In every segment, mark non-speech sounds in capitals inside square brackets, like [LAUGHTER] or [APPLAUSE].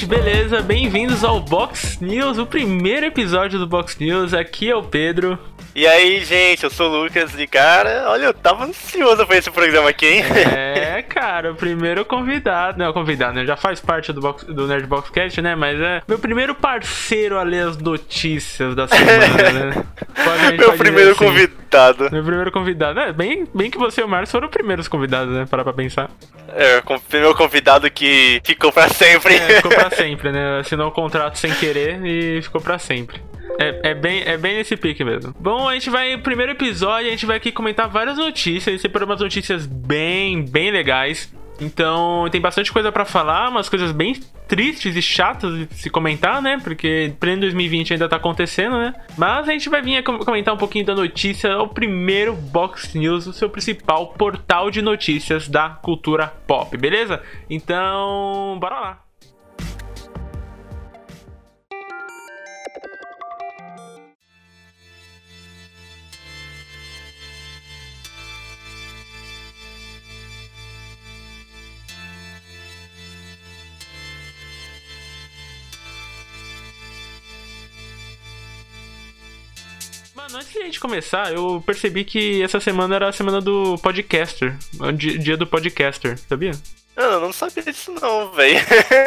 gente, beleza? Bem-vindos ao Box News, o primeiro episódio do Box News. Aqui é o Pedro. E aí, gente, eu sou o Lucas e, cara, olha, eu tava ansioso pra esse programa aqui, hein? É, cara, o primeiro convidado. Não, convidado, né? Já faz parte do, box, do Nerd Boxcast, né? Mas é meu primeiro parceiro a ler as notícias da semana, né? [LAUGHS] Pode, meu primeiro assim. convidado. Meu primeiro convidado. É, bem, bem que você e o Márcio foram os primeiros convidados, né? Parar pra pensar. É, o meu convidado que ficou pra sempre. É, ficou pra [LAUGHS] sempre, né? Assinou o um contrato sem querer e ficou pra sempre. É, é, bem, é bem nesse pique mesmo. Bom, a gente vai. Primeiro episódio, a gente vai aqui comentar várias notícias. Sempre umas notícias bem, bem legais. Então, tem bastante coisa para falar, umas coisas bem tristes e chatas de se comentar, né? Porque pleno 2020 ainda tá acontecendo, né? Mas a gente vai vir comentar um pouquinho da notícia, o primeiro Box News, o seu principal portal de notícias da cultura pop, beleza? Então, bora lá. Antes de a gente começar, eu percebi que essa semana era a semana do podcaster. Dia do podcaster, sabia? Eu não sabia disso não, velho.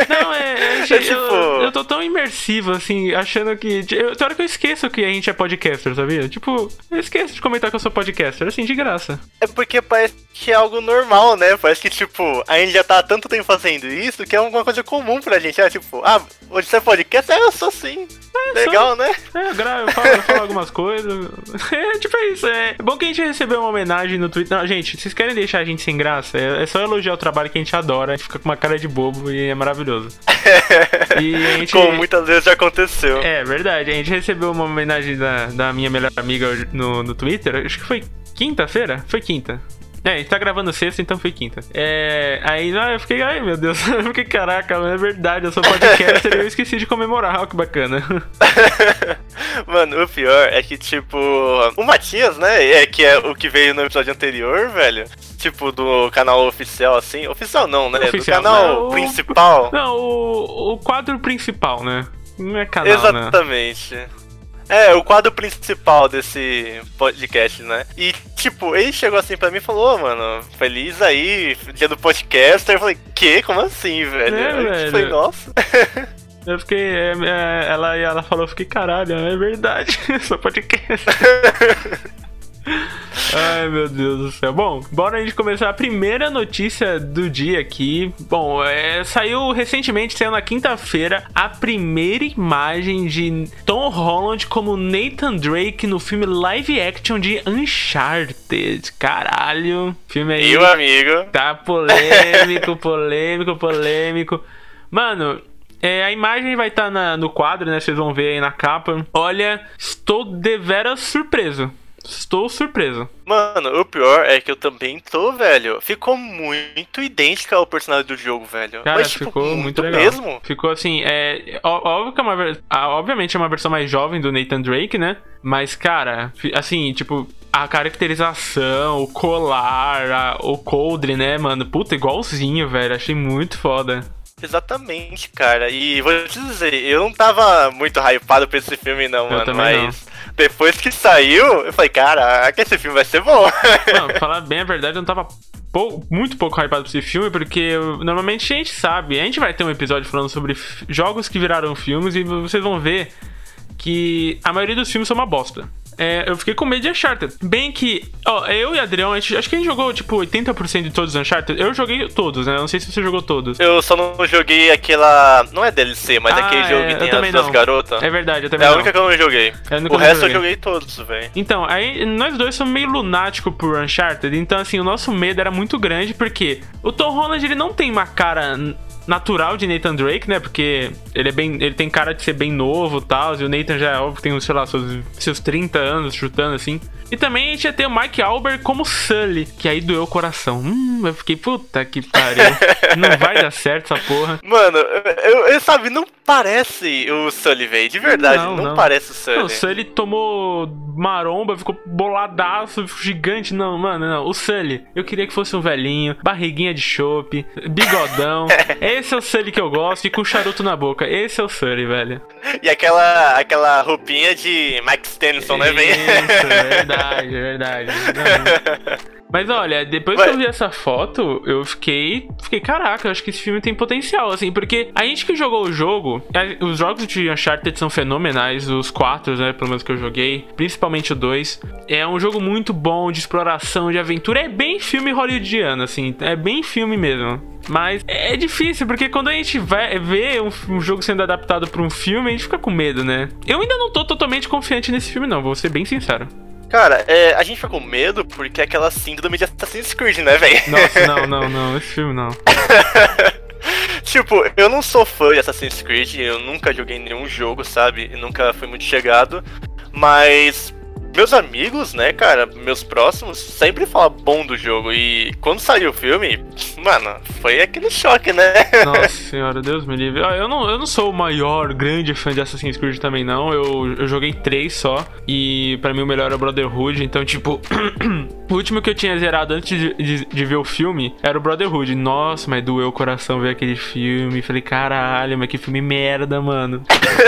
Não, é, [LAUGHS] é, é tipo... eu, eu tô tão imersivo, assim, achando que... Eu, tem hora que eu esqueço que a gente é podcaster, sabia? Tipo, eu esqueço de comentar que eu sou podcaster, assim, de graça. É porque parece que é algo normal, né? Parece que, tipo, a gente já tá há tanto tempo fazendo isso que é uma coisa comum pra gente. É tipo, ah, hoje você é podcaster? É, eu sou sim. É, Legal, só... né? É, eu, gravo, eu, falo, eu falo algumas coisas. [LAUGHS] É, tipo é isso. É bom que a gente recebeu uma homenagem no Twitter. Não, gente, vocês querem deixar a gente sem graça? É, é só elogiar o trabalho que a gente adora. A gente fica com uma cara de bobo e é maravilhoso. [LAUGHS] e a gente... Como muitas vezes já aconteceu. É, verdade. A gente recebeu uma homenagem da, da minha melhor amiga no, no Twitter. Acho que foi quinta-feira? Foi quinta. É, a gente tá gravando sexta, então foi quinta. É, aí ah, eu fiquei, ai meu Deus, [LAUGHS] eu fiquei, caraca, é verdade, eu sou podcaster e eu esqueci de comemorar, olha que bacana. [LAUGHS] Mano, o pior é que, tipo, o Matias, né, é, que é o que veio no episódio anterior, velho, tipo, do canal oficial, assim, oficial não, né, oficial, do canal não, principal. O, não, o, o quadro principal, né, não é canal, né? Exatamente. Né? É, o quadro principal desse podcast, né? E, tipo, ele chegou assim pra mim e falou, oh, mano, feliz aí, dia do podcaster. Eu falei, que? Como assim, velho? É, eu velho. falei, nossa. [LAUGHS] Eu fiquei. É, é, ela, ela falou, eu fiquei, caralho, é verdade, [LAUGHS] sou podcast. [LAUGHS] Ai, meu Deus do céu. Bom, bora a gente começar a primeira notícia do dia aqui. Bom, é, saiu recentemente, saiu na quinta-feira, a primeira imagem de Tom Holland como Nathan Drake no filme live action de Uncharted. Caralho. Filme aí. Meu amigo. Tá polêmico, [LAUGHS] polêmico, polêmico. Mano, é, a imagem vai estar tá no quadro, né? Vocês vão ver aí na capa. Olha, estou deveras surpreso. Estou surpreso. Mano, o pior é que eu também tô, velho. Ficou muito idêntica ao personagem do jogo, velho. Cara, Mas, tipo, ficou muito, muito legal. mesmo. Ficou assim, é. Óbvio que é uma. Obviamente é uma versão mais jovem do Nathan Drake, né? Mas, cara, assim, tipo, a caracterização, o colar, a, o coldre, né, mano? Puta, igualzinho, velho. Achei muito foda. Exatamente, cara. E vou te dizer, eu não tava muito hypado pra esse filme, não, eu mano. Mas não. depois que saiu, eu falei, caraca, esse filme vai ser bom. Não, pra falar bem a verdade, eu não tava pou, muito pouco hypado pra esse filme, porque normalmente a gente sabe. A gente vai ter um episódio falando sobre jogos que viraram filmes e vocês vão ver que a maioria dos filmes são uma bosta é, eu fiquei com medo de Uncharted. Bem que, ó, eu e Adrião, gente, acho que a gente jogou tipo 80% de todos os Uncharted. Eu joguei todos, né? Não sei se você jogou todos. Eu só não joguei aquela. Não é DLC, mas ah, aquele jogo é, que tem as duas garotas. É verdade, eu também. É a única que eu não joguei. É o resto joguei. eu joguei todos, velho. Então, aí nós dois somos meio lunáticos por Uncharted. Então, assim, o nosso medo era muito grande, porque o Tom Holland ele não tem uma cara natural de Nathan Drake, né? Porque ele é bem. Ele tem cara de ser bem novo e tal. E o Nathan já é óbvio tem, sei lá, seus, seus 30 anos chutando assim. E também a gente ia ter o Mike Albert como Sully, que aí doeu o coração. Hum, eu fiquei, puta que pariu. [LAUGHS] não vai dar certo essa porra. Mano, eu, eu sabe, não parece o Sully, velho. De verdade, não, não, não, parece o Sully. Não, o Sully tomou maromba, ficou boladaço, gigante. Não, mano, não. O Sully, eu queria que fosse um velhinho, barriguinha de chope, bigodão. [LAUGHS] é esse é o Sully que eu gosto e com charuto na boca. Esse é o Sully, velho. E aquela, aquela roupinha de Mike Stenson, né, velho? Isso, verdade, verdade. Não. [LAUGHS] Mas olha, depois que eu vi essa foto, eu fiquei. Fiquei, caraca, eu acho que esse filme tem potencial, assim, porque a gente que jogou o jogo, os jogos de Uncharted são fenomenais, os quatro, né, pelo menos que eu joguei, principalmente o 2. É um jogo muito bom de exploração, de aventura. É bem filme hollywoodiano, assim, é bem filme mesmo. Mas é difícil, porque quando a gente vai ver um, um jogo sendo adaptado para um filme, a gente fica com medo, né? Eu ainda não tô totalmente confiante nesse filme, não, vou ser bem sincero. Cara, é, a gente fica com medo porque é aquela síndrome de Assassin's Creed, né, velho? Nossa, [LAUGHS] não, não, não, esse filme não. [LAUGHS] tipo, eu não sou fã de Assassin's Creed, eu nunca joguei nenhum jogo, sabe? E nunca fui muito chegado. Mas meus amigos, né, cara, meus próximos, sempre falam bom do jogo. E quando saiu o filme, mano, foi aquele choque, né? Nossa [LAUGHS] senhora, Deus me livre. Eu não, eu não sou o maior, grande fã de Assassin's Creed também, não. Eu, eu joguei três só. E para mim o melhor é o Brotherhood. Então, tipo, [CLEARS THROAT] o último que eu tinha zerado antes de, de, de, ver o filme era o Brotherhood. Nossa, mas doeu o coração ver aquele filme. Falei, caralho, mas que filme merda, mano.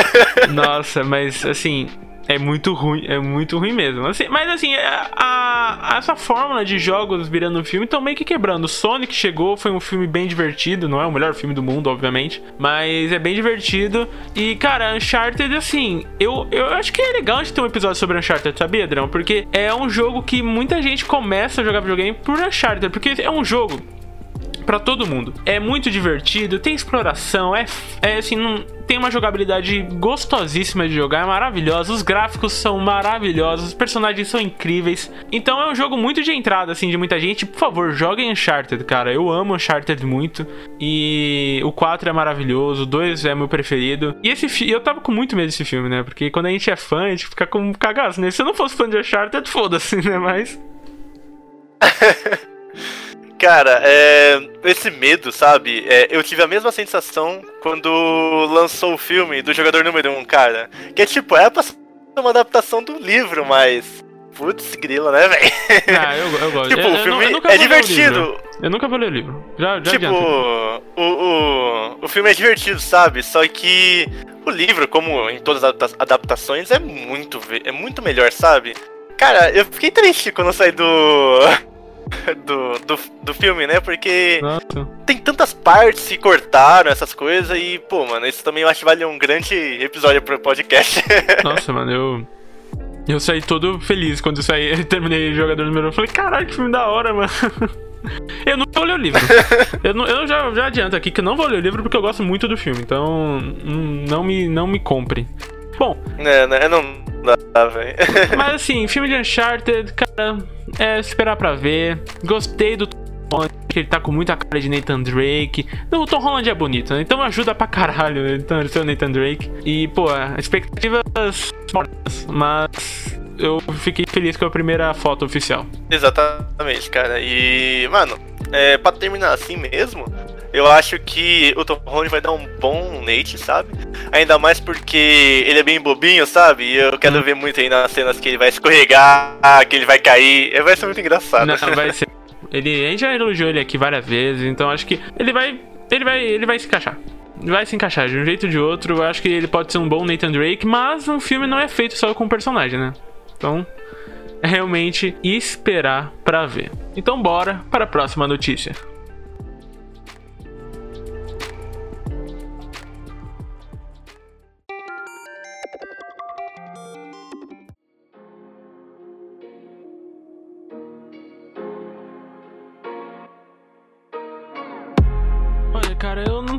[LAUGHS] Nossa, mas assim, é muito ruim, é muito ruim mesmo. Assim, mas assim, a, a, essa fórmula de jogos virando filme estão meio que quebrando. Sonic chegou, foi um filme bem divertido, não é o melhor filme do mundo, obviamente, mas é bem divertido. E, cara, Uncharted, assim, eu, eu acho que é legal a gente ter um episódio sobre Uncharted, sabia, Adrão? Porque é um jogo que muita gente começa a jogar videogame por Uncharted, porque é um jogo para todo mundo. É muito divertido, tem exploração, é, é assim, não, tem uma jogabilidade gostosíssima de jogar, é maravilhosa, os gráficos são maravilhosos, os personagens são incríveis. Então é um jogo muito de entrada, assim, de muita gente. Por favor, joguem Uncharted, cara. Eu amo Uncharted muito. E o 4 é maravilhoso, o 2 é meu preferido. E esse eu tava com muito medo desse filme, né? Porque quando a gente é fã, a gente fica com cagaço, né? Se eu não fosse fã de Uncharted, foda-se, né? Mas. [LAUGHS] Cara, é, esse medo, sabe? É, eu tive a mesma sensação quando lançou o filme do jogador número 1, um, cara. Que é tipo, é pra ser uma adaptação do livro, mas. Putz, grila, né, velho? Ah, eu, eu gosto. [LAUGHS] tipo, eu, o filme eu é divertido. Eu nunca vou ler o livro. Já, já tipo, o, o, o filme é divertido, sabe? Só que o livro, como em todas as adaptações, é muito, é muito melhor, sabe? Cara, eu fiquei triste quando eu saí do. [LAUGHS] do, do, do filme, né? Porque Nossa. tem tantas partes que cortaram essas coisas e, pô, mano, isso também eu acho que vale um grande episódio pro podcast. [LAUGHS] Nossa, mano, eu. Eu saí todo feliz quando eu saí, [LAUGHS] terminei o jogador número 1. Falei, caralho, que filme da hora, mano. Eu não vou ler o livro. eu, não, eu já, já adianto aqui que eu não vou ler o livro porque eu gosto muito do filme. Então, não me, não me compre. Bom. É, né? Não dá, velho. [LAUGHS] Mas assim, filme de Uncharted, cara, é esperar pra ver. Gostei do que ele tá com muita cara de Nathan Drake. Não, o Tom Holland é bonito, né? Então ajuda pra caralho então, ele ser o Nathan Drake. E, pô, expectativas mortas, mas eu fiquei feliz com a primeira foto oficial. Exatamente, cara. E, mano, é, pra terminar assim mesmo, eu acho que o Tom Holland vai dar um bom Nate, sabe? Ainda mais porque ele é bem bobinho, sabe? E eu quero hum. ver muito aí nas cenas que ele vai escorregar, que ele vai cair. Vai ser muito engraçado. Não, vai ser. Ele, a gente já elogiou ele aqui várias vezes, então acho que ele vai. Ele vai. Ele vai se encaixar. Vai se encaixar de um jeito ou de outro. Eu acho que ele pode ser um bom Nathan Drake, mas um filme não é feito só com personagem, né? Então, é realmente esperar para ver. Então, bora para a próxima notícia.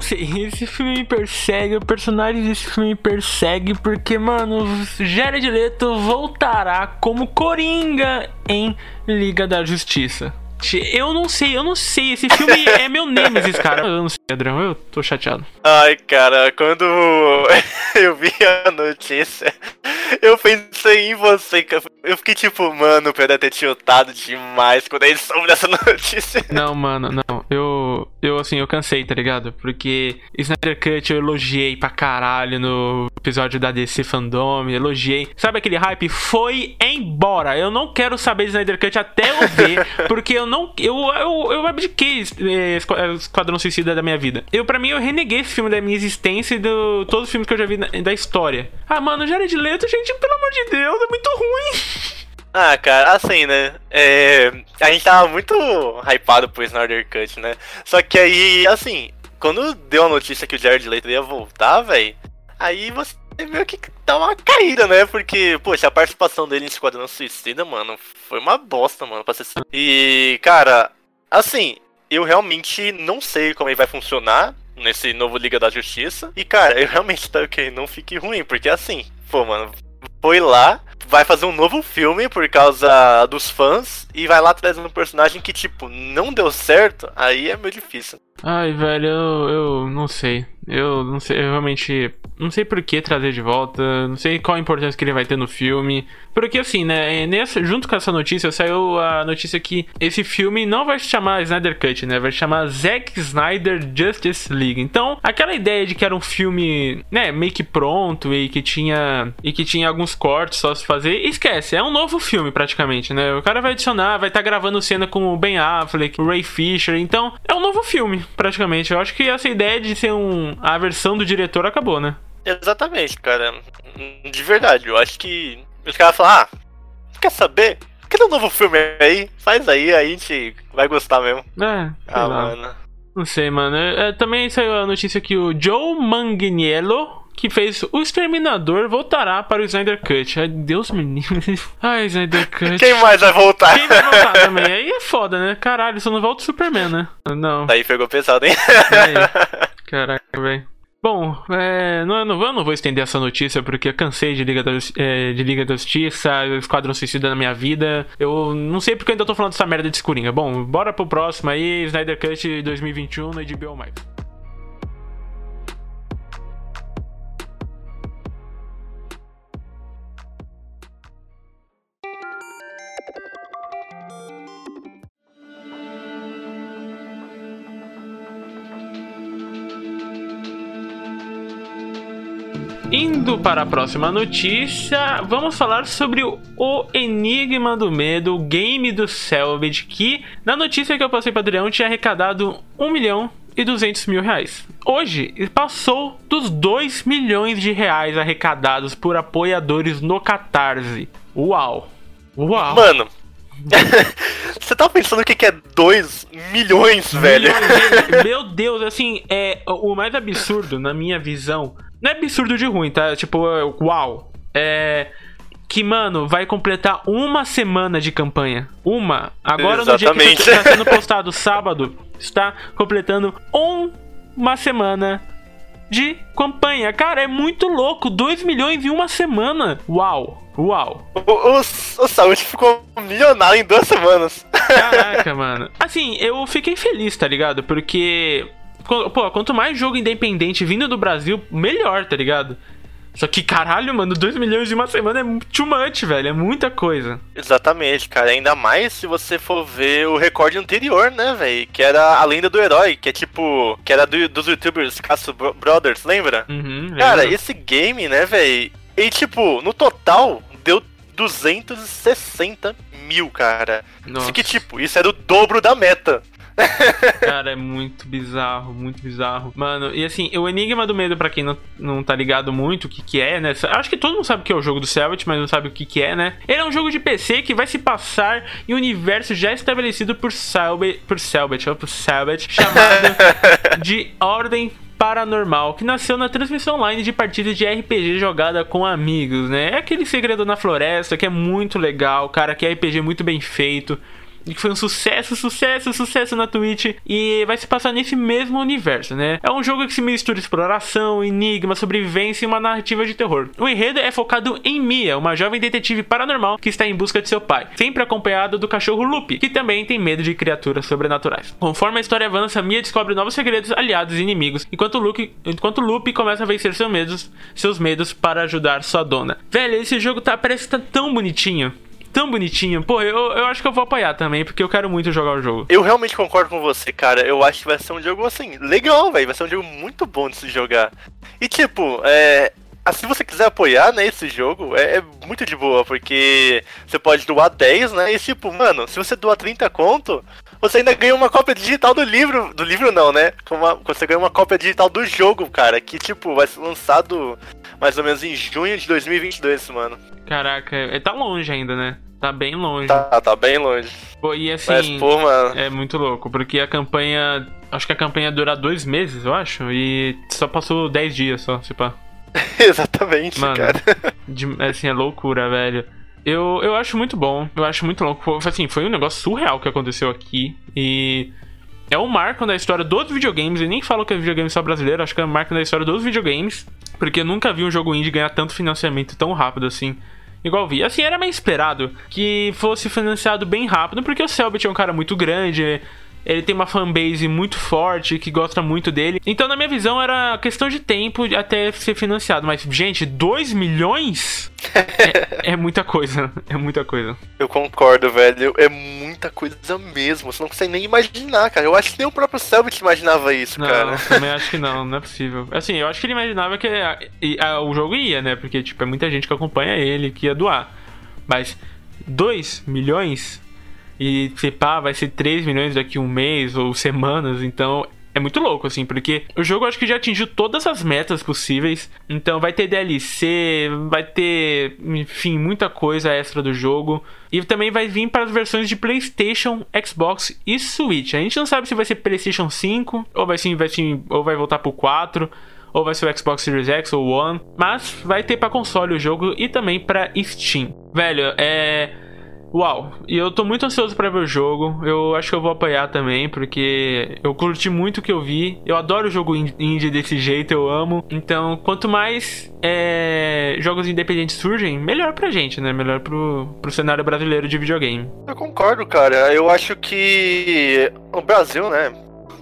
Sei. Esse filme me persegue, o personagem desse filme me persegue, porque, mano, Jared Leto voltará como Coringa em Liga da Justiça. Eu não sei, eu não sei. Esse filme [LAUGHS] é meu Nemesis, cara. Eu não sei, Adrão, eu tô chateado. Ai, cara, quando [LAUGHS] eu vi a notícia, eu pensei em você. Eu fiquei tipo, mano, o Pedro ter tiltado demais quando ele soube dessa [LAUGHS] notícia. Não, mano, não. Eu, Eu, assim, eu cansei, tá ligado? Porque Snyder Cut eu elogiei pra caralho no episódio da DC Fandom, elogiei. Sabe aquele hype? Foi embora. Eu não quero saber de Snyder Cut até eu ver, [LAUGHS] porque eu não. Eu, eu, eu abdiquei é, Esquadrão Suicida da minha vida. Eu, pra mim, eu reneguei esse filme da minha existência e de todos os filmes que eu já vi na, da história. Ah, mano, Jared Leto, gente, pelo amor de Deus, é muito ruim. [LAUGHS] Ah, cara, assim, né? É, a gente tava muito hypado pro Snyder Cut, né? Só que aí, assim, quando deu a notícia que o Jared Leto ia voltar, velho, aí você meio que dá uma caída, né? Porque, poxa, a participação dele em Esquadrão Suicida, mano, foi uma bosta, mano, pra ser E, cara, assim, eu realmente não sei como ele vai funcionar nesse novo Liga da Justiça. E, cara, eu realmente que ele não fique ruim, porque assim, pô, mano, foi lá, vai fazer um novo filme por causa dos fãs e vai lá trazendo um personagem que, tipo, não deu certo, aí é meio difícil. Ai, velho, eu, eu não sei. Eu não sei, eu realmente não sei por que trazer de volta, não sei qual a importância que ele vai ter no filme. Porque assim, né, nessa, junto com essa notícia, saiu a notícia que esse filme não vai se chamar Snyder Cut, né? Vai se chamar Zack Snyder Justice League. Então, aquela ideia de que era um filme, né, meio que pronto e que tinha e que tinha alguns cortes só se fazer, esquece, é um novo filme praticamente, né? O cara vai adicionar, vai estar tá gravando cena com o Ben Affleck, o Ray Fisher, então é um novo filme, praticamente. Eu acho que essa ideia de ser um a versão do diretor acabou, né? Exatamente, cara. De verdade, eu acho que os caras falam, ah, quer saber? Cadê um novo filme aí? Faz aí, aí a gente vai gostar mesmo. É, ah, mano. Não sei, mano. É, também saiu a notícia que o Joe Manganiello, que fez O Exterminador, voltará para o Snyder Cut. Ai, Deus me livre. [LAUGHS] Ai, Snyder Cut. Quem mais vai voltar? Quem vai voltar também? Aí é foda, né? Caralho, só não volta o Superman, né? Não. Aí pegou pesado, hein? Aí. [LAUGHS] Caraca, velho. Bom, é, não, não, não vou estender essa notícia porque eu cansei de Liga da, é, de Liga da Justiça, Esquadrão Suicida na minha vida. Eu não sei porque eu ainda tô falando dessa merda de escurinha. Bom, bora pro próximo aí, Snyder Cut 2021 no HBO Max. Indo para a próxima notícia, vamos falar sobre o Enigma do Medo, o game do Selvage, que na notícia que eu passei para Adrião tinha arrecadado 1 milhão e 200 mil reais. Hoje, passou dos 2 milhões de reais arrecadados por apoiadores no Catarse. Uau! Uau! Mano, [LAUGHS] você tá pensando o que é 2 milhões, velho? [LAUGHS] Meu Deus, assim, é o mais absurdo na minha visão não é absurdo de ruim, tá? Tipo, é, uau. É. Que, mano, vai completar uma semana de campanha. Uma. Agora Exatamente. no dia que está sendo postado sábado, está completando um, uma semana de campanha. Cara, é muito louco. 2 milhões em uma semana. Uau. Uau. O, o, o Saúde ficou milionário em duas semanas. Caraca, mano. Assim, eu fiquei feliz, tá ligado? Porque Pô, quanto mais jogo independente vindo do Brasil, melhor, tá ligado? Só que, caralho, mano, 2 milhões de uma semana é too much, velho. É muita coisa. Exatamente, cara. Ainda mais se você for ver o recorde anterior, né, velho? Que era a lenda do herói, que é tipo. Que era do, dos youtubers Casso Brothers, lembra? Uhum, cara, esse game, né, velho? E tipo, no total, deu 260 mil, cara. Nossa. Isso que, tipo, isso era o dobro da meta. Cara, é muito bizarro, muito bizarro. Mano, e assim, o Enigma do Medo, pra quem não, não tá ligado muito o que que é, né? Acho que todo mundo sabe o que é o jogo do Selvage, mas não sabe o que que é, né? Ele é um jogo de PC que vai se passar em um universo já estabelecido por Selvage, por Selvage, por Selvage [LAUGHS] chamado de Ordem Paranormal, que nasceu na transmissão online de partidas de RPG jogada com amigos, né? É aquele segredo na floresta que é muito legal, cara, que é RPG muito bem feito que foi um sucesso, sucesso, sucesso na Twitch e vai se passar nesse mesmo universo, né? É um jogo que se mistura exploração, enigma, sobrevivência e uma narrativa de terror. O enredo é focado em Mia, uma jovem detetive paranormal que está em busca de seu pai, sempre acompanhado do cachorro Lupe, que também tem medo de criaturas sobrenaturais. Conforme a história avança, Mia descobre novos segredos, aliados e inimigos, enquanto Luke, enquanto Lupe começa a vencer seus medos, seus medos para ajudar sua dona. Velho, esse jogo tá parece que tá tão bonitinho tão bonitinho. Pô, eu, eu acho que eu vou apoiar também, porque eu quero muito jogar o jogo. Eu realmente concordo com você, cara. Eu acho que vai ser um jogo, assim, legal, velho. Vai ser um jogo muito bom de se jogar. E, tipo, é, se você quiser apoiar, né, esse jogo, é, é, muito de boa, porque você pode doar 10, né? E tipo, mano, se você doar 30 conto, você ainda ganha uma cópia digital do livro. Do livro não, né? Uma, você ganha uma cópia digital do jogo, cara, que tipo, vai ser lançado mais ou menos em junho de 2022, mano. Caraca, é, tá longe ainda, né? Tá bem longe. Tá, tá bem longe. Pô, e assim, Mas, pô, mano... é muito louco, porque a campanha. Acho que a campanha dura dois meses, eu acho, e só passou 10 dias só, se pá. [LAUGHS] Exatamente, Mano, cara. [LAUGHS] De, assim, é loucura, velho. Eu, eu acho muito bom, eu acho muito louco. Assim, foi um negócio surreal que aconteceu aqui. E é um marco da história dos videogames. E nem falo que é videogame só brasileiro, acho que é um marco da história dos videogames. Porque eu nunca vi um jogo indie ganhar tanto financiamento tão rápido assim. Igual vi. Assim, era meio esperado que fosse financiado bem rápido, porque o Selbit é um cara muito grande ele tem uma fanbase muito forte que gosta muito dele. Então, na minha visão, era questão de tempo até ser financiado. Mas, gente, 2 milhões é, é, muita coisa. É muita coisa. Eu concordo, velho. É muita coisa mesmo. Você não consegue nem imaginar, cara. Eu acho que nem o próprio Selbit imaginava isso, não, cara. Também [LAUGHS] acho que não, não é possível. Assim, eu acho que ele imaginava que a, a, o jogo ia, né? Porque, tipo, é muita gente que acompanha ele que ia doar. Mas 2 milhões e se pá, vai ser 3 milhões daqui um mês ou semanas, então é muito louco, assim, porque o jogo acho que já atingiu todas as metas possíveis. Então vai ter DLC, vai ter, enfim, muita coisa extra do jogo. E também vai vir para as versões de PlayStation, Xbox e Switch. A gente não sabe se vai ser PlayStation 5 ou vai, sim, vai, ou vai voltar pro 4 ou vai ser o Xbox Series X ou One, mas vai ter para console o jogo e também para Steam. Velho, é Uau, e eu tô muito ansioso para ver o jogo. Eu acho que eu vou apoiar também, porque eu curti muito o que eu vi. Eu adoro o jogo indie desse jeito, eu amo. Então, quanto mais é, jogos independentes surgem, melhor pra gente, né? Melhor pro, pro cenário brasileiro de videogame. Eu concordo, cara. Eu acho que o Brasil, né?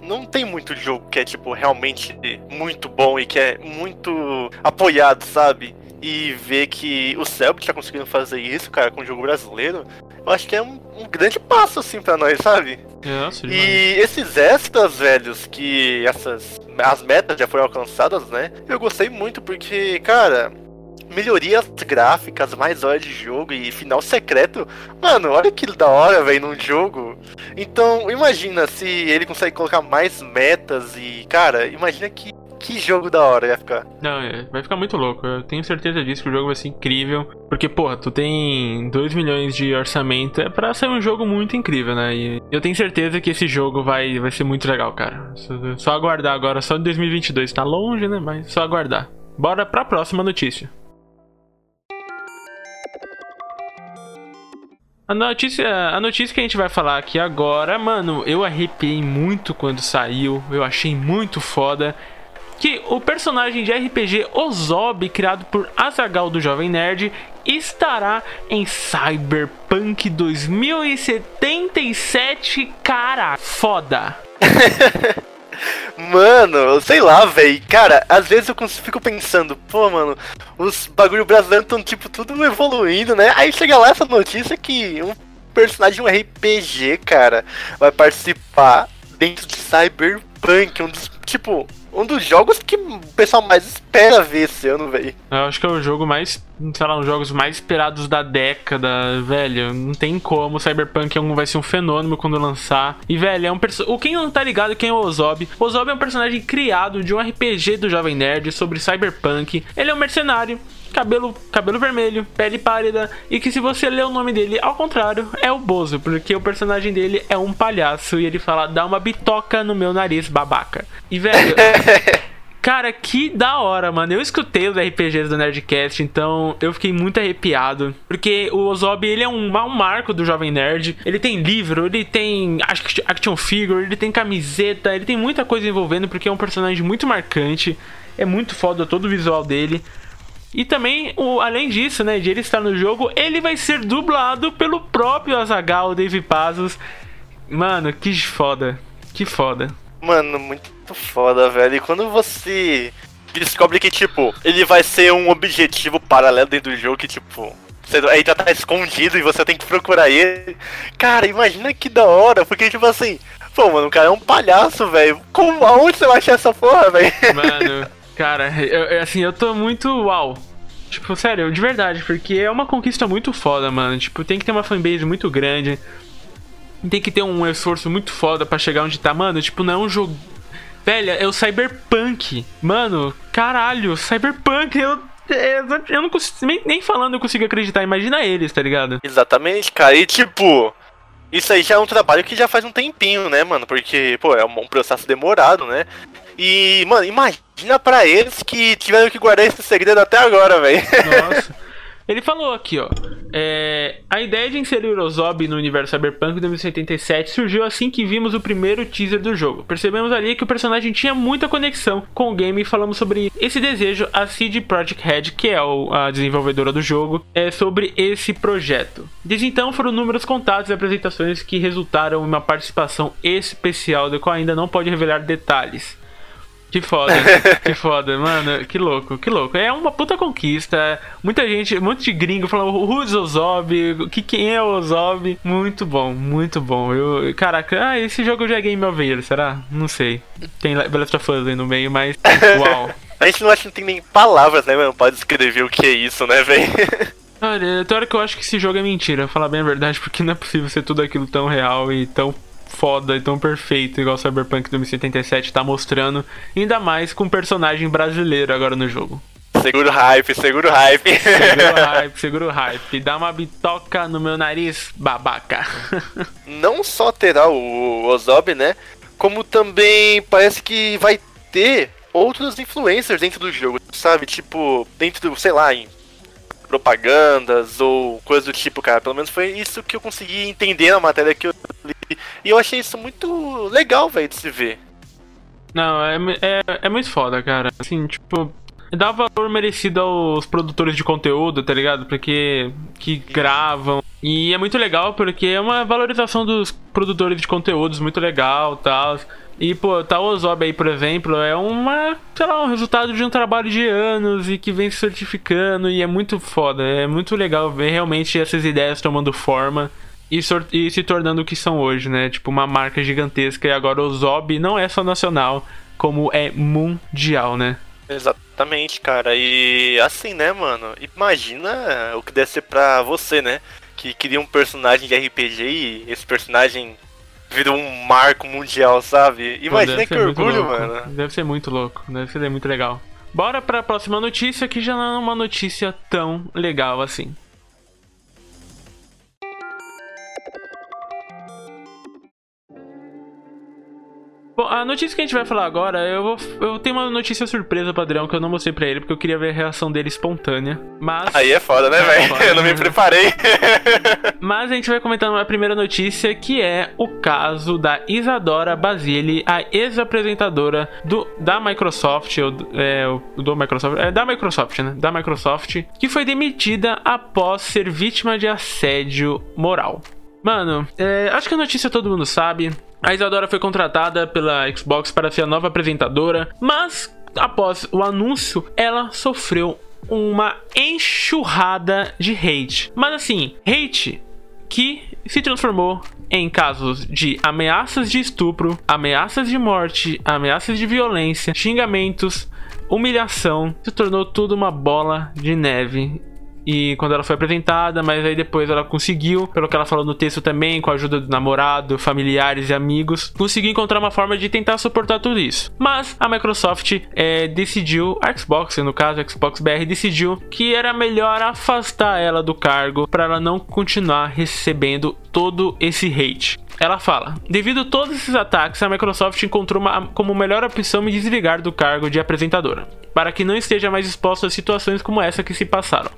não tem muito jogo que é, tipo, realmente muito bom e que é muito apoiado, sabe? e ver que o Selbit tá conseguindo fazer isso, cara, com o jogo brasileiro, acho que é um, um grande passo, assim, pra nós, sabe? Nossa, e esses extras, velhos, que essas. As metas já foram alcançadas, né? Eu gostei muito porque, cara, melhorias gráficas, mais horas de jogo e final secreto. Mano, olha que da hora, velho, num jogo. Então, imagina se ele consegue colocar mais metas e, cara, imagina que que jogo da hora ia ficar. Não, é, vai ficar muito louco. Eu tenho certeza disso que o jogo vai ser incrível. Porque, porra, tu tem 2 milhões de orçamento. É pra ser um jogo muito incrível, né? E eu tenho certeza que esse jogo vai, vai ser muito legal, cara. Só, só aguardar agora, só em 2022. Tá longe, né? Mas só aguardar. Bora pra próxima notícia. A notícia, a notícia que a gente vai falar aqui agora, mano, eu arrepiei muito quando saiu, eu achei muito foda que o personagem de RPG Ozob, criado por Azagal do Jovem Nerd, estará em Cyberpunk 2077. Cara, foda! [LAUGHS] Mano, sei lá, velho. Cara, às vezes eu fico pensando, pô, mano, os bagulho brasileiros estão, tipo, tudo evoluindo, né? Aí chega lá essa notícia que um personagem de um RPG, cara, vai participar dentro de Cyberpunk, um dos, tipo, um dos jogos que o pessoal mais espera ver esse ano, velho. Eu acho que é o jogo mais, sei lá, um dos jogos mais esperados da década, velho. Não tem como. Cyberpunk vai ser um fenômeno quando lançar. E, velho, é um personagem. Quem não tá ligado quem é o Ozob? Ozob é um personagem criado de um RPG do Jovem Nerd sobre Cyberpunk. Ele é um mercenário cabelo, cabelo vermelho, pele pálida, e que se você ler o nome dele ao contrário, é o Bozo, porque o personagem dele é um palhaço e ele fala: dá uma bitoca no meu nariz, babaca. E velho. [LAUGHS] Cara, que da hora, mano. Eu escutei os RPGs do Nerdcast, então eu fiquei muito arrepiado. Porque o Ozob, ele é um, um marco do Jovem Nerd. Ele tem livro, ele tem action figure, ele tem camiseta, ele tem muita coisa envolvendo, porque é um personagem muito marcante. É muito foda todo o visual dele. E também, o, além disso, né, de ele estar no jogo, ele vai ser dublado pelo próprio Azagal, Dave Pazos. Mano, que foda. Que foda. Mano, muito foda, velho. E quando você descobre que, tipo, ele vai ser um objetivo paralelo dentro do jogo que, tipo, Você ainda tá escondido e você tem que procurar ele. Cara, imagina que da hora, porque tipo assim, pô, mano, o cara é um palhaço, velho. Como aonde você vai achar essa porra, velho? Mano, [LAUGHS] cara, eu, assim, eu tô muito uau. Tipo, sério, de verdade, porque é uma conquista muito foda, mano. Tipo, tem que ter uma fanbase muito grande. Tem que ter um esforço muito foda para chegar onde tá, mano. Tipo, não é um jogo. Velho, é o Cyberpunk. Mano, caralho, Cyberpunk, eu eu não consigo, nem, nem falando eu consigo acreditar, imagina eles, tá ligado? Exatamente, cara. E tipo, isso aí já é um trabalho que já faz um tempinho, né, mano? Porque, pô, é um processo demorado, né? E, mano, imagina pra eles que tiveram que guardar esse segredo até agora, velho. Nossa. [LAUGHS] Ele falou aqui, ó. É, a ideia de inserir o Ozob no universo Cyberpunk 2077 surgiu assim que vimos o primeiro teaser do jogo. Percebemos ali que o personagem tinha muita conexão com o game e falamos sobre esse desejo. A CD Projekt Red, que é a desenvolvedora do jogo, é sobre esse projeto. Desde então foram números contatos e apresentações que resultaram em uma participação especial, do qual ainda não pode revelar detalhes. Que foda, [LAUGHS] que foda, mano, que louco, que louco. É uma puta conquista. Muita gente, um monte de gringo falando who's Ozob, que quem é o Ozob. Muito bom, muito bom. Eu, caraca, ah, esse jogo já é Game Over, será? Não sei. Tem Last of Us aí no meio, mas [LAUGHS] uau. A gente não acha que não tem nem palavras, né, mano, pra descrever o que é isso, né, velho? Olha, tem hora que eu acho que esse jogo é mentira, falar bem a verdade, porque não é possível ser tudo aquilo tão real e tão foda e tão perfeito, igual Cyberpunk 2077 tá mostrando, ainda mais com um personagem brasileiro agora no jogo. Seguro hype, seguro hype. Seguro [LAUGHS] hype, seguro hype. Dá uma bitoca no meu nariz, babaca. [LAUGHS] Não só terá o Ozob, né? Como também parece que vai ter outros influencers dentro do jogo, sabe? Tipo, dentro do, sei lá, em propagandas ou coisa do tipo, cara. Pelo menos foi isso que eu consegui entender na matéria que eu li. E eu achei isso muito legal, velho, de se ver. Não, é, é, é muito foda, cara. Assim, tipo, dá valor merecido aos produtores de conteúdo, tá ligado? Porque que gravam. E é muito legal porque é uma valorização dos produtores de conteúdos muito legal, tal. E, pô, tá o Ozob aí, por exemplo, é uma, sei lá, um resultado de um trabalho de anos e que vem se certificando e é muito foda. É muito legal ver realmente essas ideias tomando forma e, e se tornando o que são hoje, né? Tipo, uma marca gigantesca. E agora o Zob não é só nacional, como é mundial, né? Exatamente, cara. E assim, né, mano? Imagina o que deve ser pra você, né? Que queria um personagem de RPG e esse personagem virou um marco mundial, sabe? Imagina que orgulho, mano. Deve ser muito louco, deve ser muito legal. Bora pra próxima notícia, que já não é uma notícia tão legal assim. Bom, a notícia que a gente vai falar agora, eu, vou, eu tenho uma notícia surpresa pro Adrião que eu não mostrei pra ele porque eu queria ver a reação dele espontânea. Mas. Aí é foda, né, é velho? [LAUGHS] Eu não me preparei. [LAUGHS] mas a gente vai comentar uma primeira notícia que é o caso da Isadora Basile, a ex-apresentadora do, da Microsoft, ou, é, do Microsoft, é, da Microsoft, né? Da Microsoft, que foi demitida após ser vítima de assédio moral. Mano, é, acho que a notícia todo mundo sabe. A Isadora foi contratada pela Xbox para ser a nova apresentadora, mas após o anúncio, ela sofreu uma enxurrada de hate. Mas assim, hate que se transformou em casos de ameaças de estupro, ameaças de morte, ameaças de violência, xingamentos, humilhação, se tornou tudo uma bola de neve e quando ela foi apresentada, mas aí depois ela conseguiu, pelo que ela falou no texto também, com a ajuda do namorado, familiares e amigos, conseguiu encontrar uma forma de tentar suportar tudo isso. Mas a Microsoft é, decidiu, a Xbox, no caso a Xbox BR, decidiu que era melhor afastar ela do cargo para ela não continuar recebendo todo esse hate. Ela fala: Devido a todos esses ataques, a Microsoft encontrou uma, como melhor opção me desligar do cargo de apresentadora, para que não esteja mais exposto a situações como essa que se passaram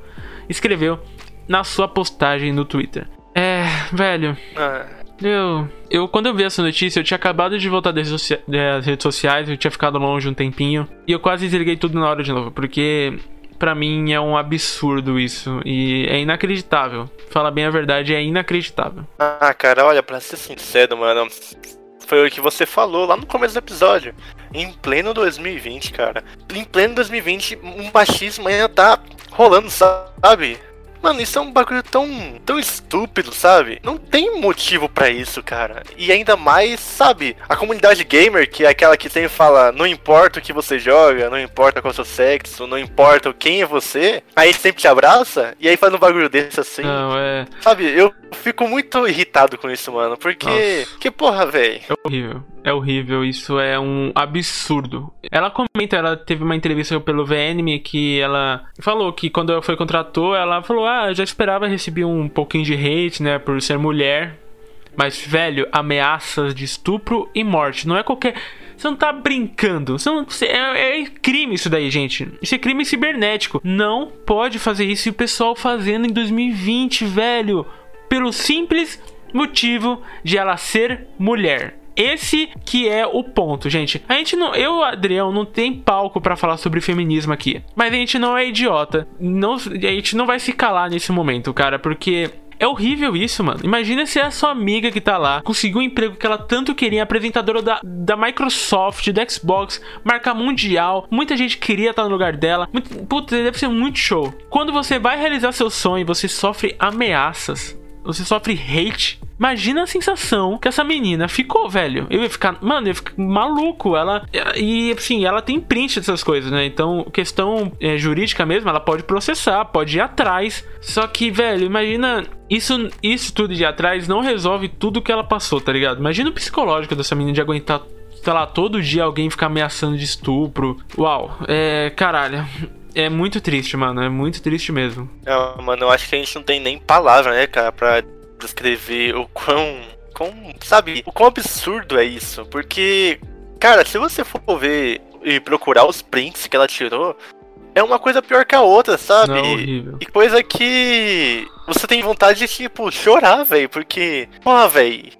escreveu na sua postagem no Twitter. É, velho. Ah. Eu, eu, quando eu vi essa notícia, eu tinha acabado de voltar das, das redes sociais, eu tinha ficado longe um tempinho, e eu quase desliguei tudo na hora de novo, porque para mim é um absurdo isso, e é inacreditável. Fala bem a verdade, é inacreditável. Ah, cara, olha, pra ser sincero, mano, foi o que você falou lá no começo do episódio. Em pleno 2020, cara. Em pleno 2020, um machismo ainda tá rolando, sabe? Mano, isso é um bagulho tão, tão estúpido, sabe? Não tem motivo para isso, cara. E ainda mais, sabe, a comunidade gamer, que é aquela que sempre fala, não importa o que você joga, não importa qual é o seu sexo, não importa quem é você, aí sempre te abraça, e aí faz um bagulho desse assim. Não, é. Sabe, eu fico muito irritado com isso, mano. Porque. Nossa. Que porra, velho. É horrível. É horrível, isso é um absurdo. Ela comenta, ela teve uma entrevista pelo VNM que ela falou que quando ela foi contratou, ela falou: Ah, já esperava receber um pouquinho de hate, né, por ser mulher. Mas, velho, ameaças de estupro e morte. Não é qualquer. Você não tá brincando. Você não, é, é, crime isso daí, gente. Isso é crime cibernético. Não pode fazer isso e o pessoal fazendo em 2020, velho. Pelo simples motivo de ela ser mulher. Esse que é o ponto, gente. A gente não, eu, Adrião, não tem palco para falar sobre feminismo aqui. Mas a gente não é idiota. Não, a gente não vai se calar nesse momento, cara, porque é horrível isso, mano. Imagina se a sua amiga que tá lá conseguiu um emprego que ela tanto queria, apresentadora da, da Microsoft, do Xbox, marca mundial. Muita gente queria estar no lugar dela. Muito, putz, deve ser muito show. Quando você vai realizar seu sonho, você sofre ameaças você sofre hate. Imagina a sensação que essa menina ficou, velho. Eu ia ficar, mano, eu ia ficar maluco. Ela e assim, ela tem print dessas coisas, né? Então, questão é, jurídica mesmo, ela pode processar, pode ir atrás. Só que, velho, imagina isso, isso tudo de atrás não resolve tudo que ela passou, tá ligado? Imagina o psicológico dessa menina de aguentar sei lá, todo dia alguém ficar ameaçando de estupro. Uau, é. Caralho é muito triste, mano. É muito triste mesmo. É, mano, eu acho que a gente não tem nem palavra, né, cara, pra descrever o quão. quão sabe, o quão absurdo é isso. Porque, cara, se você for ver e procurar os prints que ela tirou, é uma coisa pior que a outra, sabe? Não, horrível. E coisa que você tem vontade de, tipo, chorar, velho. Porque, pô, velho.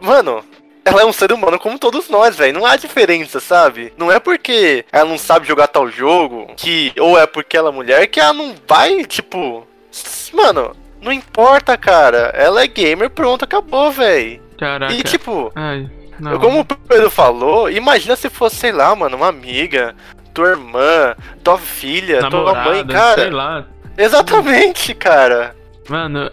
Mano, ela é um ser humano como todos nós, velho. Não há diferença, sabe? Não é porque ela não sabe jogar tal jogo que ou é porque ela é mulher que ela não vai, tipo, mano, não importa, cara. Ela é gamer, pronto, acabou, velho. Caraca. E tipo, Ai, como o Pedro falou, imagina se fosse, sei lá, mano, uma amiga, tua irmã, tua filha, Namorada, tua mãe, cara. Sei lá. Exatamente, cara. Mano,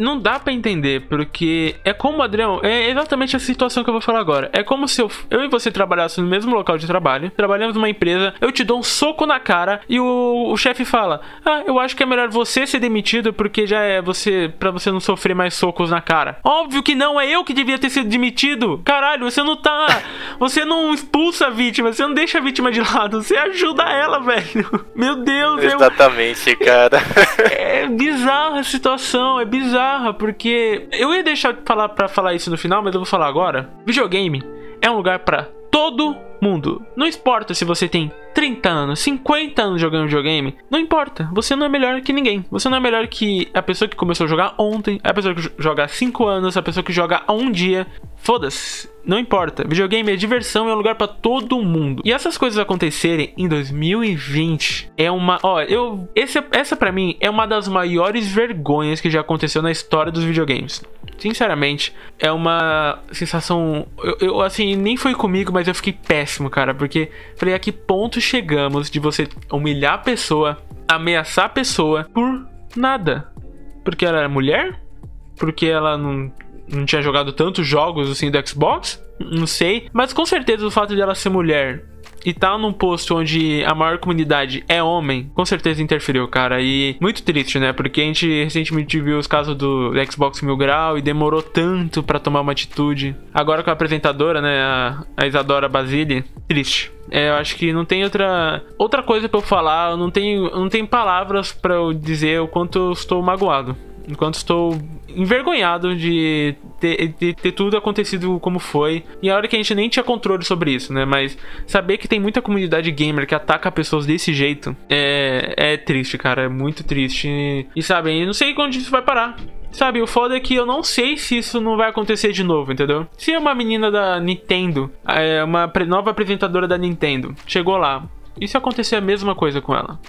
não dá para entender, porque é como, Adrião, é exatamente a situação que eu vou falar agora. É como se eu, eu e você trabalhassem no mesmo local de trabalho, trabalhamos numa empresa, eu te dou um soco na cara e o, o chefe fala: Ah, eu acho que é melhor você ser demitido porque já é você, para você não sofrer mais socos na cara. Óbvio que não, é eu que devia ter sido demitido. Caralho, você não tá. Você não expulsa a vítima, você não deixa a vítima de lado, você ajuda ela, velho. Meu Deus, Exatamente, eu... cara. É [LAUGHS] bizarra a situação, é bizarra, porque eu ia deixar de falar para falar isso no final, mas eu vou falar agora. Videogame é um lugar para todo mundo. Não importa se você tem 30 anos, 50 anos jogando videogame, não importa. Você não é melhor que ninguém. Você não é melhor que a pessoa que começou a jogar ontem, a pessoa que joga há 5 anos, a pessoa que joga há um dia. Foda-se, não importa. Videogame é diversão, é um lugar para todo mundo. E essas coisas acontecerem em 2020 é uma, ó, eu esse, essa para mim é uma das maiores vergonhas que já aconteceu na história dos videogames. Sinceramente, é uma sensação, eu, eu assim, nem foi comigo, mas eu fiquei péssimo, cara, porque falei a que ponto chegamos de você humilhar a pessoa, ameaçar a pessoa por nada. Porque ela era mulher? Porque ela não não tinha jogado tantos jogos assim do Xbox, não sei, mas com certeza o fato de ela ser mulher e tá num posto onde a maior comunidade é homem, com certeza interferiu, cara. E muito triste, né? Porque a gente recentemente viu os casos do Xbox Mil Grau e demorou tanto para tomar uma atitude. Agora com a apresentadora, né, a, a Isadora Basile, triste. É, eu acho que não tem outra outra coisa para eu falar, eu não tenho não tem palavras para eu dizer o quanto eu estou magoado enquanto estou envergonhado de ter, de ter, tudo acontecido como foi. E a hora que a gente nem tinha controle sobre isso, né? Mas saber que tem muita comunidade gamer que ataca pessoas desse jeito é, é triste, cara. É muito triste. E, sabe, não sei onde isso vai parar. Sabe, o foda é que eu não sei se isso não vai acontecer de novo, entendeu? Se uma menina da Nintendo, é, uma nova apresentadora da Nintendo, chegou lá, e se acontecer a mesma coisa com ela?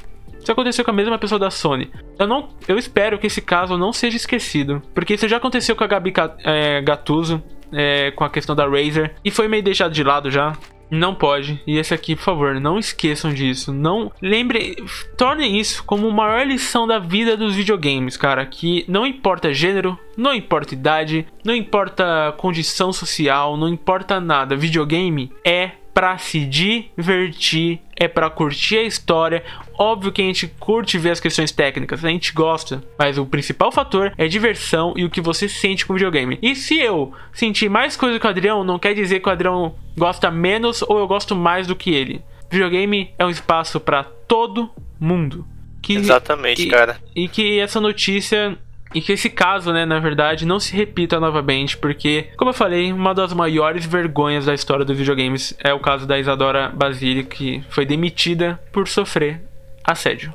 Isso aconteceu com a mesma pessoa da Sony. Eu não, eu espero que esse caso não seja esquecido, porque isso já aconteceu com a Gabi é, Gattuso, é, com a questão da Razer, e foi meio deixado de lado já. Não pode. E esse aqui, por favor, não esqueçam disso. Não lembre, tornem isso como a maior lição da vida dos videogames, cara, que não importa gênero, não importa idade, não importa condição social, não importa nada. Videogame é para se divertir, é para curtir a história. Óbvio que a gente curte ver as questões técnicas, a gente gosta, mas o principal fator é diversão e o que você sente com o videogame. E se eu sentir mais coisa que o Adrião, não quer dizer que o Adrião gosta menos ou eu gosto mais do que ele. Videogame é um espaço para todo mundo. Que, Exatamente, e, cara. E que essa notícia e que esse caso, né, na verdade, não se repita novamente, porque, como eu falei, uma das maiores vergonhas da história dos videogames é o caso da Isadora Basile, que foi demitida por sofrer assédio.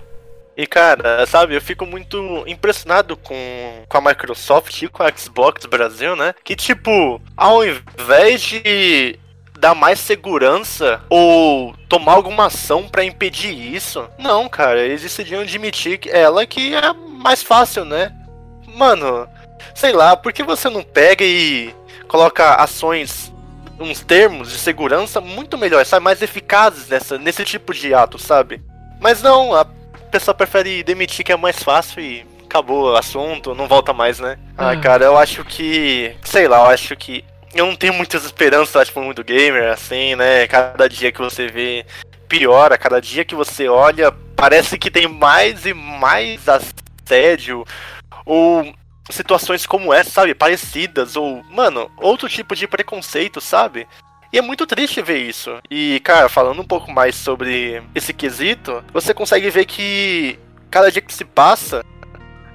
E cara, sabe, eu fico muito impressionado com, com a Microsoft e com a Xbox Brasil, né? Que tipo, ao invés de dar mais segurança ou tomar alguma ação para impedir isso, não, cara, eles decidiram admitir ela que é mais fácil, né? Mano, sei lá, por que você não pega e coloca ações, uns termos de segurança muito melhores, sabe? Mais eficazes nessa, nesse tipo de ato, sabe? Mas não, a pessoa prefere demitir que é mais fácil e acabou o assunto, não volta mais, né? Ah, ah cara, eu acho que. Sei lá, eu acho que. Eu não tenho muitas esperanças, tipo, muito gamer, assim, né? Cada dia que você vê piora, cada dia que você olha, parece que tem mais e mais assédio, ou situações como essa, sabe? Parecidas, ou, mano, outro tipo de preconceito, sabe? E é muito triste ver isso. E, cara, falando um pouco mais sobre esse quesito, você consegue ver que cada dia que se passa,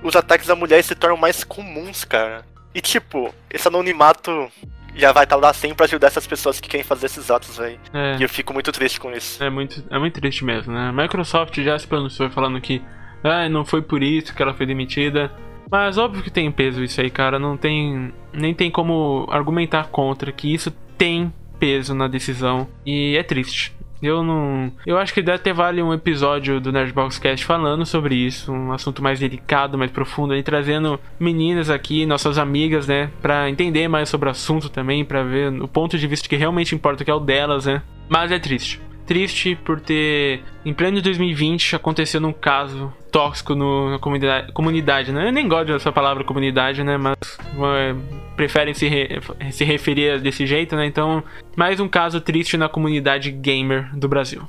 os ataques a mulheres se tornam mais comuns, cara. E, tipo, esse anonimato já vai estar lá sempre pra ajudar essas pessoas que querem fazer esses atos, velho. É. E eu fico muito triste com isso. É muito, é muito triste mesmo, né? A Microsoft já se pronunciou falando que ah, não foi por isso que ela foi demitida. Mas óbvio que tem peso isso aí, cara. Não tem. Nem tem como argumentar contra que isso tem peso na decisão. E é triste. Eu não. Eu acho que deve ter vale um episódio do Nerdbox Cast falando sobre isso, um assunto mais delicado, mais profundo, e trazendo meninas aqui, nossas amigas, né, para entender mais sobre o assunto também, para ver o ponto de vista que realmente importa, que é o delas, né. Mas é triste triste por ter, em pleno 2020, acontecendo um caso tóxico no, na comunidade, comunidade, né? Eu nem gosto dessa palavra comunidade, né? Mas é, preferem se, re, se referir desse jeito, né? Então, mais um caso triste na comunidade gamer do Brasil.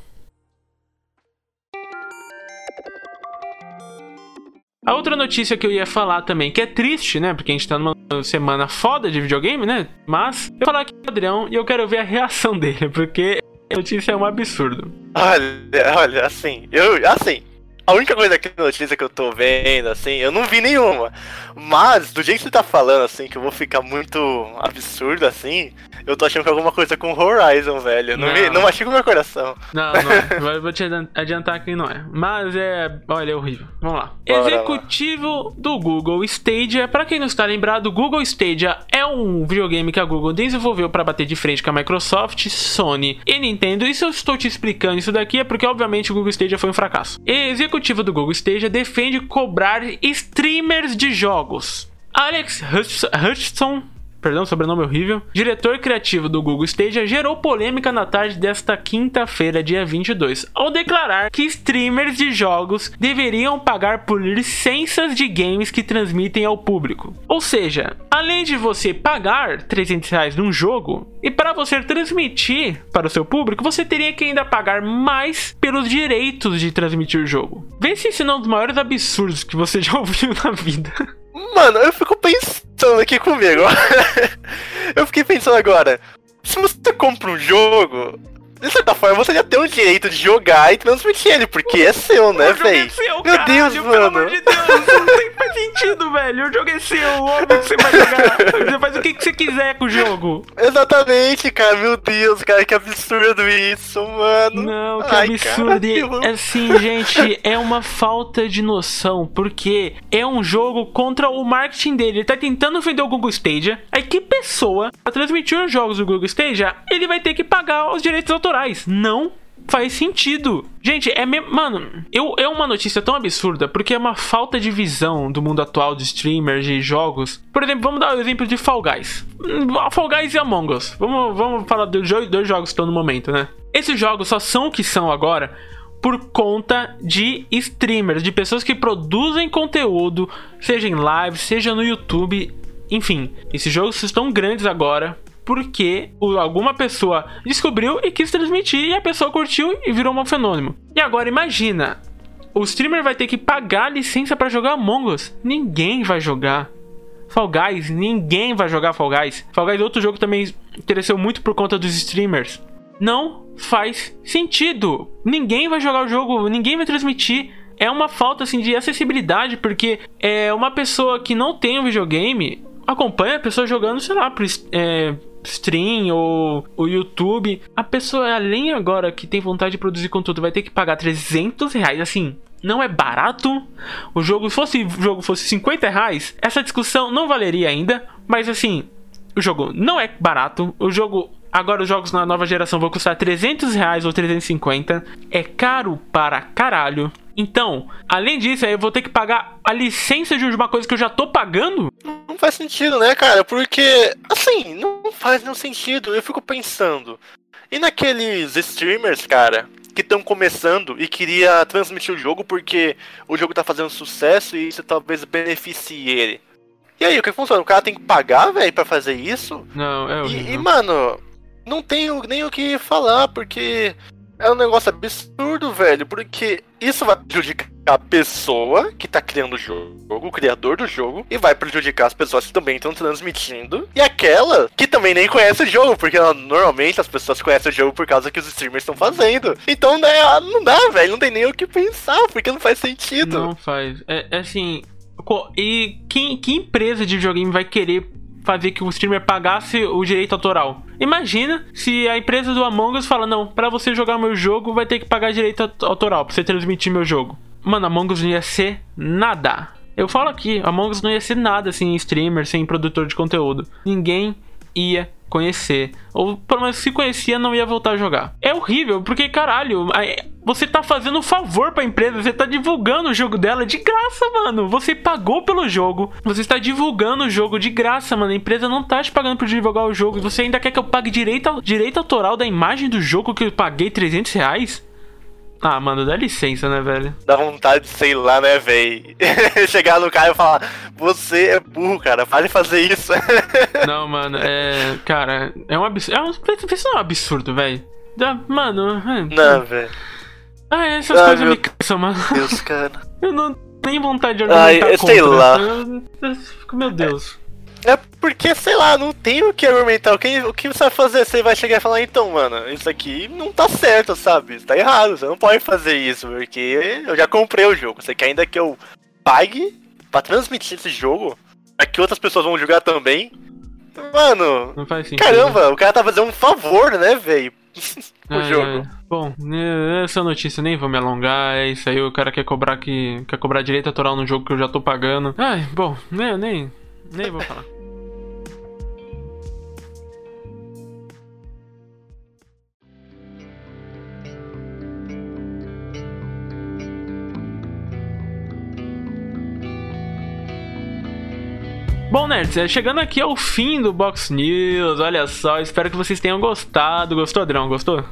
A outra notícia que eu ia falar também, que é triste, né? Porque a gente tá numa semana foda de videogame, né? Mas eu vou falar aqui com o Adrião e eu quero ver a reação [LAUGHS] dele, porque a notícia é um absurdo. Olha, olha, assim, eu, assim, a única coisa na notícia que eu tô vendo, assim, eu não vi nenhuma. Mas, do jeito que você tá falando, assim, que eu vou ficar muito absurdo, assim, eu tô achando que é alguma coisa com Horizon, velho. Não, não. Me, não machuca o meu coração. Não, não. [LAUGHS] Vou te adiantar que não é. Mas é. Olha, é horrível. Vamos lá. Bora Executivo lá. do Google Stadia. Pra quem não está lembrado, o Google Stadia é um videogame que a Google desenvolveu para bater de frente com a Microsoft, Sony e Nintendo. E se eu estou te explicando isso daqui é porque, obviamente, o Google Stadia foi um fracasso. Executivo do Google Stadia defende cobrar streamers de jogos. Alex Hutchinson perdão, sobrenome horrível, diretor criativo do Google Stadia, gerou polêmica na tarde desta quinta-feira, dia 22, ao declarar que streamers de jogos deveriam pagar por licenças de games que transmitem ao público. Ou seja, além de você pagar 300 reais num jogo, e para você transmitir para o seu público, você teria que ainda pagar mais pelos direitos de transmitir o jogo. Vê se isso não é um dos maiores absurdos que você [LAUGHS] já ouviu na vida. Mano, eu fico pensando aqui comigo. [LAUGHS] eu fiquei pensando agora. Se você compra um jogo, de certa forma, você já tem o direito de jogar e transmitir ele, porque é seu, né, velho? É Meu caralho, Deus, mano. Pelo amor de Deus, não tem, faz sentido, velho. O jogo é seu, óbvio que você vai jogar. Você faz o que, que você quiser com o jogo. Exatamente, cara. Meu Deus, cara, que absurdo isso, mano. Não, que Ai, absurdo. Cara, assim, gente, é uma falta de noção, porque é um jogo contra o marketing dele. Ele tá tentando vender o Google Stadia. Aí que pessoa, pra transmitir os jogos do Google Stadia, ele vai ter que pagar os direitos autorais autorais, não faz sentido. Gente, é. Mano, eu, é uma notícia tão absurda porque é uma falta de visão do mundo atual de streamers, de jogos. Por exemplo, vamos dar o exemplo de Fall Guys. Hum, Fall Guys e Among Us. Vamos, vamos falar dos dois jogos que estão no momento, né? Esses jogos só são o que são agora por conta de streamers, de pessoas que produzem conteúdo, seja em live, seja no YouTube, enfim. Esses jogos estão grandes agora porque alguma pessoa descobriu e quis transmitir e a pessoa curtiu e virou um fenômeno. E agora imagina, o streamer vai ter que pagar licença para jogar Among Us. Ninguém vai jogar. Fall Guys, ninguém vai jogar Fall Guys. Fall Guys é outro jogo também interessou muito por conta dos streamers. Não faz sentido. Ninguém vai jogar o jogo, ninguém vai transmitir. É uma falta assim de acessibilidade, porque é uma pessoa que não tem um videogame acompanha a pessoa jogando, sei lá, por, é, stream ou o YouTube, a pessoa, além agora que tem vontade de produzir conteúdo, vai ter que pagar 300 reais, assim, não é barato. O jogo, se fosse, o jogo fosse 50 reais, essa discussão não valeria ainda, mas assim, o jogo não é barato, o jogo Agora os jogos na nova geração vão custar 300 reais ou 350. É caro para caralho. Então, além disso, aí eu vou ter que pagar a licença de uma coisa que eu já tô pagando? Não faz sentido, né, cara? Porque, assim, não faz nenhum sentido. Eu fico pensando. E naqueles streamers, cara, que estão começando e queria transmitir o jogo porque o jogo tá fazendo sucesso e isso talvez beneficie ele. E aí, o que funciona? O cara tem que pagar, velho, pra fazer isso? Não, é horrível. E, e, mano, não tenho nem o que falar, porque é um negócio absurdo, velho. Porque isso vai prejudicar a pessoa que tá criando o jogo, o criador do jogo, e vai prejudicar as pessoas que também estão transmitindo, e aquela que também nem conhece o jogo, porque ela, normalmente as pessoas conhecem o jogo por causa que os streamers estão fazendo. Então né, não dá, velho, não tem nem o que pensar, porque não faz sentido. Não faz. É, é assim. E que, que empresa de videogame vai querer fazer que o streamer pagasse o direito autoral. Imagina se a empresa do Among Us fala: não, para você jogar meu jogo vai ter que pagar direito autoral pra você transmitir meu jogo. Mano, Among Us não ia ser nada. Eu falo aqui, Among Us não ia ser nada sem streamer, sem produtor de conteúdo. Ninguém ia conhecer. Ou pelo menos se conhecia, não ia voltar a jogar. É horrível, porque caralho, você tá fazendo um favor pra empresa, você tá divulgando o jogo dela de graça, mano. Você pagou pelo jogo, você está divulgando o jogo de graça, mano. A empresa não tá te pagando por divulgar o jogo e você ainda quer que eu pague direito, direito autoral da imagem do jogo que eu paguei 300 reais? Ah, mano, dá licença, né, velho? Dá vontade, sei lá, né, velho? [LAUGHS] Chegar no cara e falar, você é burro, cara, para de fazer isso. [LAUGHS] não, mano, é. Cara, é um absurdo. É um, isso é um absurdo, velho. Mano. É... Não, velho. Ah, essas ah, coisas me cansam, mano. Deus, cara. [LAUGHS] Eu não tenho vontade de argumentar Ai, sei lá. Eu, eu, meu Deus. É porque, sei lá, não tem o que argumentar. O que, o que você vai fazer? Você vai chegar e falar, então, mano, isso aqui não tá certo, sabe? Isso tá errado, você não pode fazer isso, porque eu já comprei o jogo. Você quer ainda que eu pague pra transmitir esse jogo? Pra que outras pessoas vão jogar também? Mano, não faz sentido, caramba, né? o cara tá fazendo um favor, né, velho? O é, jogo. Bom, essa notícia nem vou me alongar. É isso aí, o cara quer cobrar que quer cobrar direito autoral no jogo que eu já tô pagando. Ai, bom, nem, nem, nem vou falar. Bom, nerds, é, chegando aqui ao fim do Box News, olha só, espero que vocês tenham gostado. Gostou, Adrão? Gostou?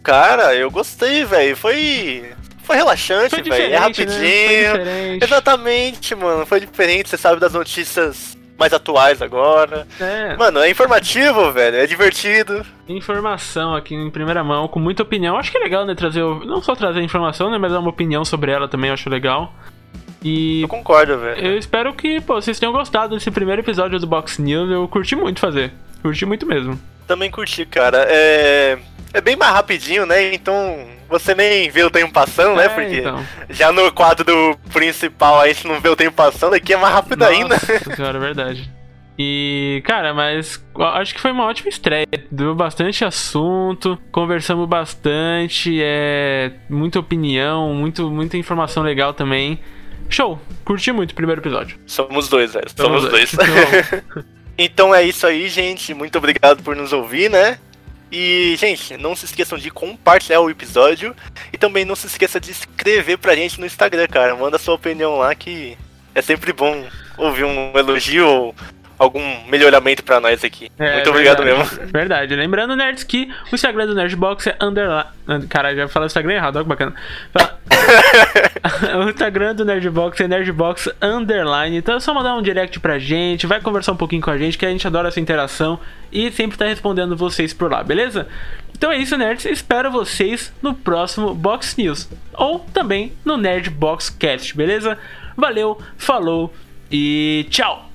Cara, eu gostei, velho. Foi. Foi relaxante, velho. É né? rapidinho. Né? Exatamente, mano. Foi diferente, você sabe das notícias mais atuais agora. É. Mano, é informativo, velho. É divertido. Informação aqui em primeira mão, com muita opinião. Acho que é legal, né? Trazer. Não só trazer informação, né? Mas dar uma opinião sobre ela também, eu acho legal. E. Eu concordo, velho. Eu espero que pô, vocês tenham gostado desse primeiro episódio do Box News. Eu curti muito fazer. Curti muito mesmo. Também curti, cara. É. É bem mais rapidinho, né? Então você nem vê o tempo passando, né? é? Porque então. já no quadro do principal a gente não vê o tempo passando, aqui é mais rápido Nossa, ainda. [LAUGHS] Senhora, é verdade. E, cara, mas acho que foi uma ótima estreia. Deu bastante assunto, conversamos bastante, é muita opinião, muito, muita informação legal também. Show! Curti muito o primeiro episódio. Somos dois, velho. Somos, Somos dois. dois. [LAUGHS] então é isso aí, gente. Muito obrigado por nos ouvir, né? E, gente, não se esqueçam de compartilhar o episódio. E também não se esqueça de escrever pra gente no Instagram, cara. Manda sua opinião lá que é sempre bom ouvir um elogio ou algum melhoramento pra nós aqui. É, Muito obrigado verdade, mesmo. [LAUGHS] Verdade. Lembrando, nerds, que o Instagram do Nerdbox é underline. Caralho, já falei o Instagram errado, olha que bacana. [LAUGHS] [LAUGHS] o Instagram do Nerdbox é Nerdbox Underline. Então é só mandar um direct pra gente, vai conversar um pouquinho com a gente, que a gente adora essa interação e sempre tá respondendo vocês por lá, beleza? Então é isso, nerds. Espero vocês no próximo Box News. Ou também no Nerdbox Cast, beleza? Valeu, falou e tchau!